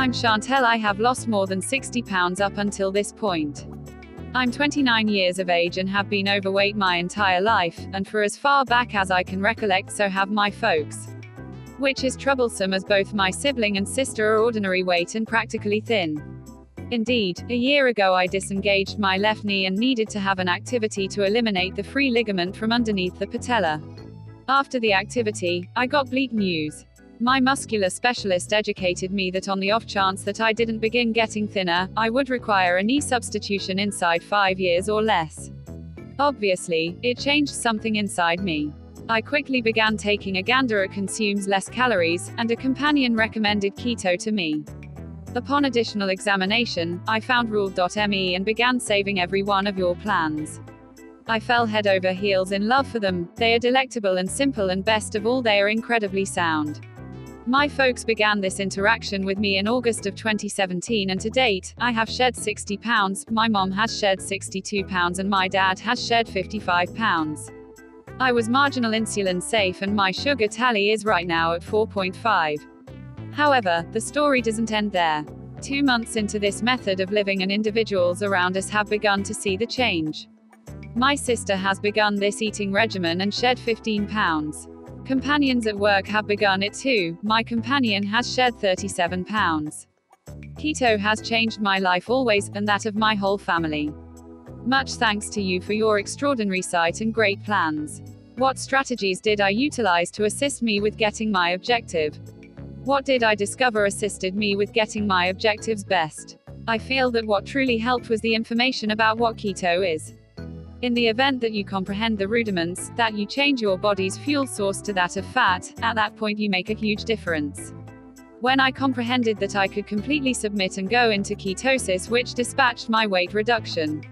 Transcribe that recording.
I'm Chantel. I have lost more than 60 pounds up until this point. I'm 29 years of age and have been overweight my entire life, and for as far back as I can recollect, so have my folks. Which is troublesome as both my sibling and sister are ordinary weight and practically thin. Indeed, a year ago I disengaged my left knee and needed to have an activity to eliminate the free ligament from underneath the patella. After the activity, I got bleak news. My muscular specialist educated me that on the off chance that I didn't begin getting thinner, I would require a knee substitution inside five years or less. Obviously, it changed something inside me. I quickly began taking a gander it consumes less calories, and a companion recommended keto to me. Upon additional examination, I found Ruled.me and began saving every one of your plans. I fell head over heels in love for them, they are delectable and simple, and best of all, they are incredibly sound. My folks began this interaction with me in August of 2017, and to date, I have shed 60 pounds, my mom has shed 62 pounds, and my dad has shed 55 pounds. I was marginal insulin safe, and my sugar tally is right now at 4.5. However, the story doesn't end there. Two months into this method of living, and individuals around us have begun to see the change. My sister has begun this eating regimen and shed 15 pounds. Companions at work have begun it too. My companion has shed 37 pounds. Keto has changed my life always, and that of my whole family. Much thanks to you for your extraordinary sight and great plans. What strategies did I utilize to assist me with getting my objective? What did I discover assisted me with getting my objectives best? I feel that what truly helped was the information about what keto is. In the event that you comprehend the rudiments, that you change your body's fuel source to that of fat, at that point you make a huge difference. When I comprehended that I could completely submit and go into ketosis, which dispatched my weight reduction.